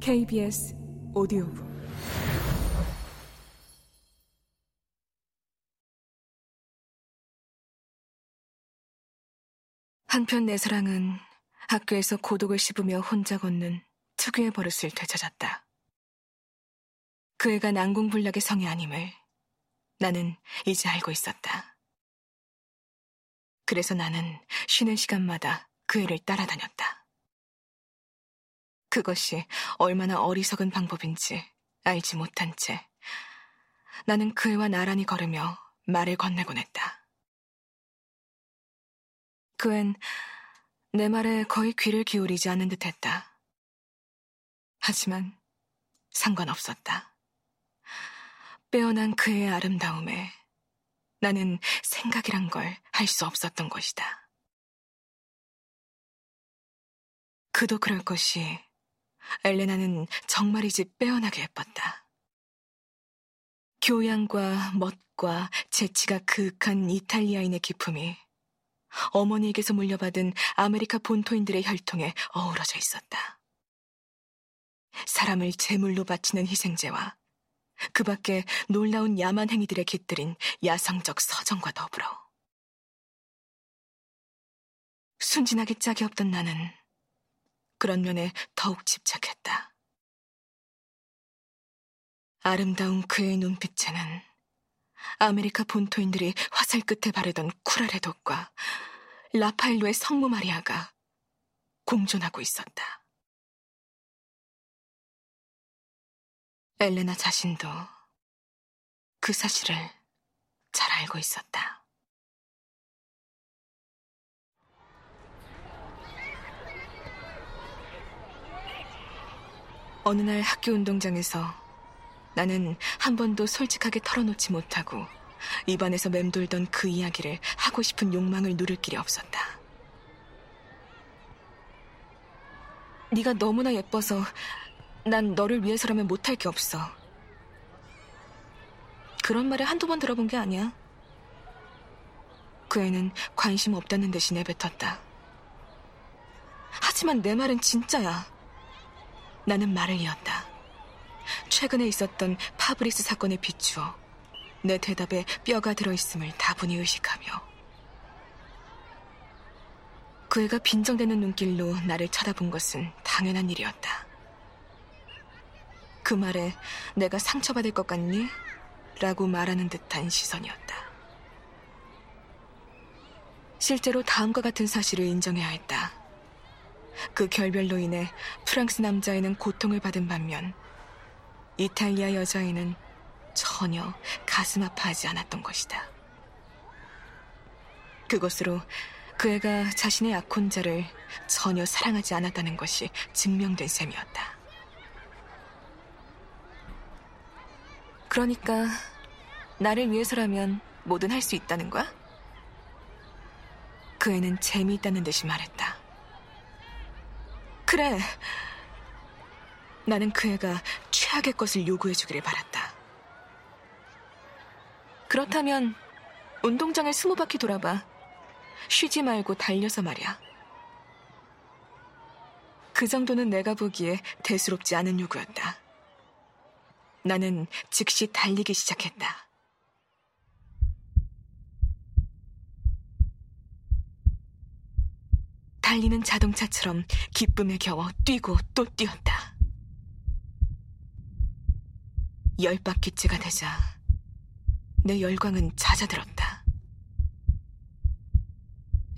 KBS 오디오북 한편 내 사랑은 학교에서 고독을 씹으며 혼자 걷는 특유의 버릇을 되찾았다. 그 애가 난공불락의 성이 아님을 나는 이제 알고 있었다. 그래서 나는 쉬는 시간마다 그 애를 따라다녔다. 그것이 얼마나 어리석은 방법인지 알지 못한 채 나는 그 애와 나란히 걸으며 말을 건네곤 했다. 그앤 내 말에 거의 귀를 기울이지 않는 듯 했다. 하지만 상관없었다. 빼어난 그의 아름다움에 나는 생각이란 걸 할 수 없었던 것이다. 그도 그럴 것이 엘레나는 정말이지 빼어나게 예뻤다. 교양과 멋과 재치가 그윽한 이탈리아인의 기품이 어머니에게서 물려받은 아메리카 본토인들의 혈통에 어우러져 있었다. 사람을 제물로 바치는 희생제와 그 밖에 놀라운 야만 행위들에 깃들인 야성적 서정과 더불어 순진하기 짝이 없던 나는 그런 면에 더욱 집착했다. 아름다운 그의 눈빛에는 아메리카 본토인들이 화살 끝에 바르던 쿠라레 독과 라파엘로의 성모 마리아가 공존하고 있었다. 엘레나 자신도 그 사실을 잘 알고 있었다. 어느 날 학교 운동장에서 나는 한 번도 솔직하게 털어놓지 못하고 입안에서 맴돌던 그 이야기를 하고 싶은 욕망을 누를 길이 없었다. 네가 너무나 예뻐서 난 너를 위해서라면 못할 게 없어. 그런 말을 한두 번 들어본 게 아니야. 그 애는 관심 없다는 듯이 내뱉었다. 하지만 내 말은 진짜야. 나는 말을 이었다. 최근에 있었던 파브리스 사건에 비추어 내 대답에 뼈가 들어있음을 다분히 의식하며 그 애가 빈정대는 눈길로 나를 쳐다본 것은 당연한 일이었다. 그 말에 내가 상처받을 것 같니? 라고 말하는 듯한 시선이었다. 실제로 다음과 같은 사실을 인정해야 했다. 그 결별로 인해 프랑스 남자애는 고통을 받은 반면 이탈리아 여자애는 전혀 가슴 아파하지 않았던 것이다. 그것으로 그 애가 자신의 약혼자를 전혀 사랑하지 않았다는 것이 증명된 셈이었다. 그러니까 나를 위해서라면 뭐든 할 수 있다는 거야? 그 애는 재미있다는 듯이 말했다. 그래. 나는 그 애가 최악의 것을 요구해주기를 바랐다. 그렇다면 운동장을 스무 바퀴 돌아봐. 쉬지 말고 달려서 말이야. 그 정도는 내가 보기에 대수롭지 않은 요구였다. 나는 즉시 달리기 시작했다. 달리는 자동차처럼 기쁨에 겨워 뛰고 또 뛰었다. 열 바퀴째가 되자 내 열광은 잦아들었다.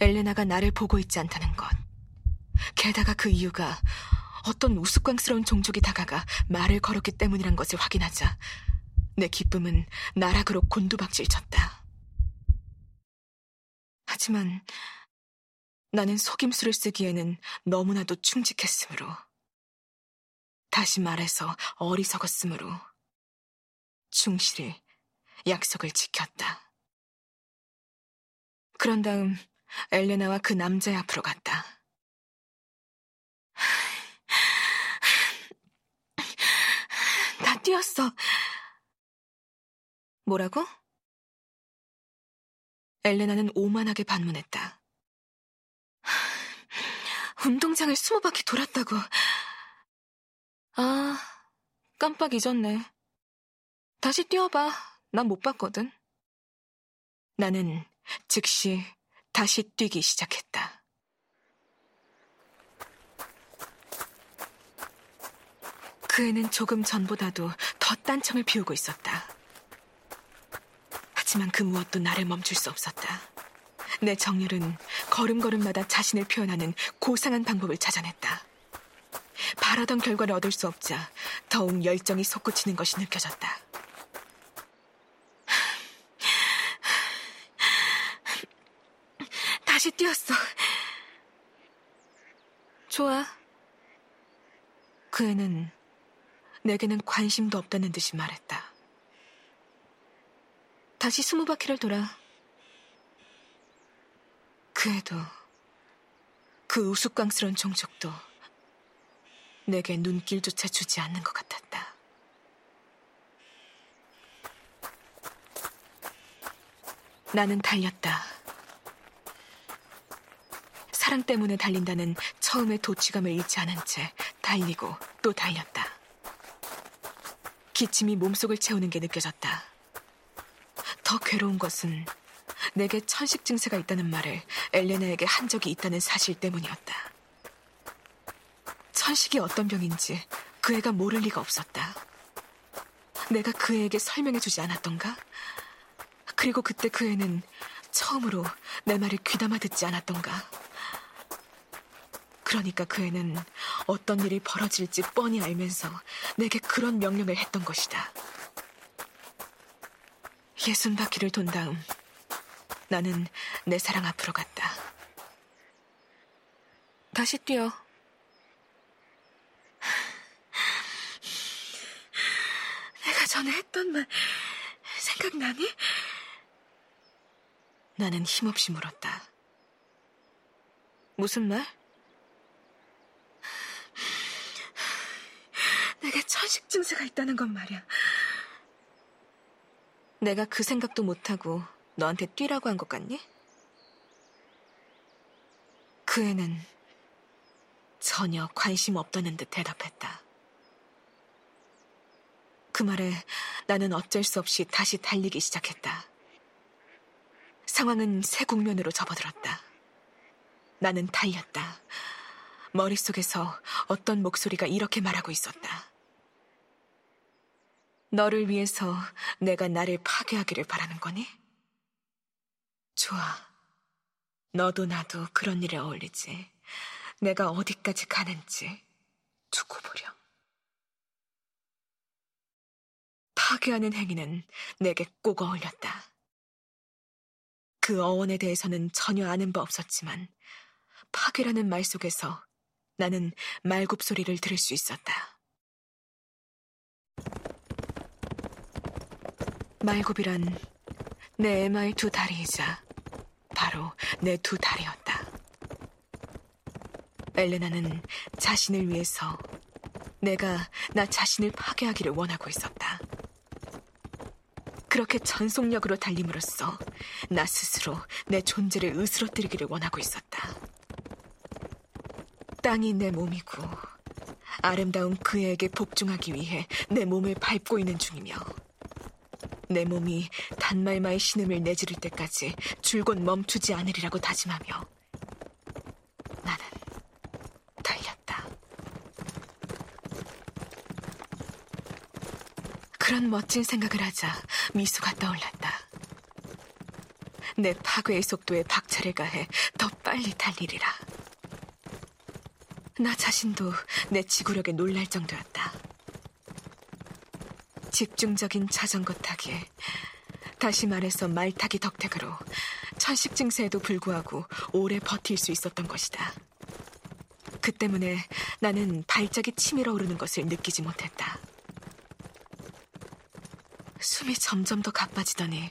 엘레나가 나를 보고 있지 않다는 것. 게다가 그 이유가 어떤 우스꽝스러운 종족이 다가가 말을 걸었기 때문이란 것을 확인하자 내 기쁨은 나락으로 곤두박질 쳤다. 하지만 나는 속임수를 쓰기에는 너무나도 충직했으므로 다시 말해서 어리석었으므로 충실히 약속을 지켰다. 그런 다음 엘레나와 그 남자의 앞으로 갔다. 다 뛰었어. 뭐라고? 엘레나는 오만하게 반문했다. 운동장을 스무 바퀴 돌았다고. 아, 깜빡 잊었네. 다시 뛰어봐. 난 못 봤거든. 나는 즉시 다시 뛰기 시작했다. 그 애는 조금 전보다도 더 딴청을 피우고 있었다. 하지만 그 무엇도 나를 멈출 수 없었다. 내 정열은 걸음걸음마다 자신을 표현하는 고상한 방법을 찾아냈다. 바라던 결과를 얻을 수 없자 더욱 열정이 솟구치는 것이 느껴졌다. 다시 뛰었어. 좋아. 그 애는 내게는 관심도 없다는 듯이 말했다. 다시 스무 바퀴를 돌아. 그 애도, 그 우스꽝스러운 종족도 내게 눈길조차 주지 않는 것 같았다. 나는 달렸다. 사랑 때문에 달린다는 처음의 도취감을 잃지 않은 채 달리고 또 달렸다. 기침이 몸속을 채우는 게 느껴졌다. 더 괴로운 것은 내게 천식 증세가 있다는 말을 엘레나에게 한 적이 있다는 사실 때문이었다. 천식이 어떤 병인지 그 애가 모를 리가 없었다. 내가 그 애에게 설명해주지 않았던가? 그리고 그때 그 애는 처음으로 내 말을 귀담아 듣지 않았던가? 그러니까 그 애는 어떤 일이 벌어질지 뻔히 알면서 내게 그런 명령을 했던 것이다. 예순 바퀴를 돈 다음 나는 내 사랑 앞으로 갔다. 다시 뛰어. 내가 전에 했던 말 생각나니? 나는 힘없이 물었다. 무슨 말? 내게 천식 증세가 있다는 건 말이야. 내가 그 생각도 못하고 너한테 뛰라고 한 것 같니? 그 애는 전혀 관심 없다는 듯 대답했다. 그 말에 나는 어쩔 수 없이 다시 달리기 시작했다. 상황은 새 국면으로 접어들었다. 나는 달렸다. 머릿속에서 어떤 목소리가 이렇게 말하고 있었다. 너를 위해서 내가 나를 파괴하기를 바라는 거니? 좋아. 너도 나도 그런 일에 어울리지. 내가 어디까지 가는지 두고 보렴. 파괴하는 행위는 내게 꼭 어울렸다. 그 어원에 대해서는 전혀 아는 바 없었지만 파괴라는 말 속에서 나는 말굽 소리를 들을 수 있었다. 말굽이란 내 에마의 두 다리이자 바로 내 두 다리였다. 엘레나는 자신을 위해서 내가 나 자신을 파괴하기를 원하고 있었다. 그렇게 전속력으로 달림으로써 나 스스로 내 존재를 으스러뜨리기를 원하고 있었다. 땅이 내 몸이고 아름다운 그에게 복종하기 위해 내 몸을 밟고 있는 중이며 내 몸이 단말마의 신음을 내지를 때까지 줄곧 멈추지 않으리라고 다짐하며 나는 달렸다. 그런 멋진 생각을 하자 미소가 떠올랐다. 내 파괴의 속도에 박차를 가해 더 빨리 달리리라. 나 자신도 내 지구력에 놀랄 정도였다. 집중적인 자전거 타기에 다시 말해서 말 타기 덕택으로 천식 증세에도 불구하고 오래 버틸 수 있었던 것이다. 그 때문에 나는 발작이 치밀어 오르는 것을 느끼지 못했다. 숨이 점점 더 가빠지더니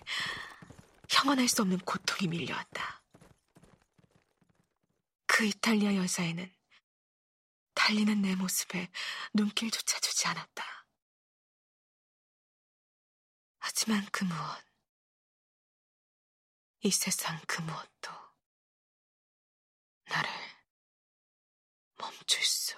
형언할 수 없는 고통이 밀려왔다. 그 이탈리아 여자애는 달리는 내 모습에 눈길조차 주지 않았다. 하지만 그 무엇, 이 세상 그 무엇도 나를 멈출 수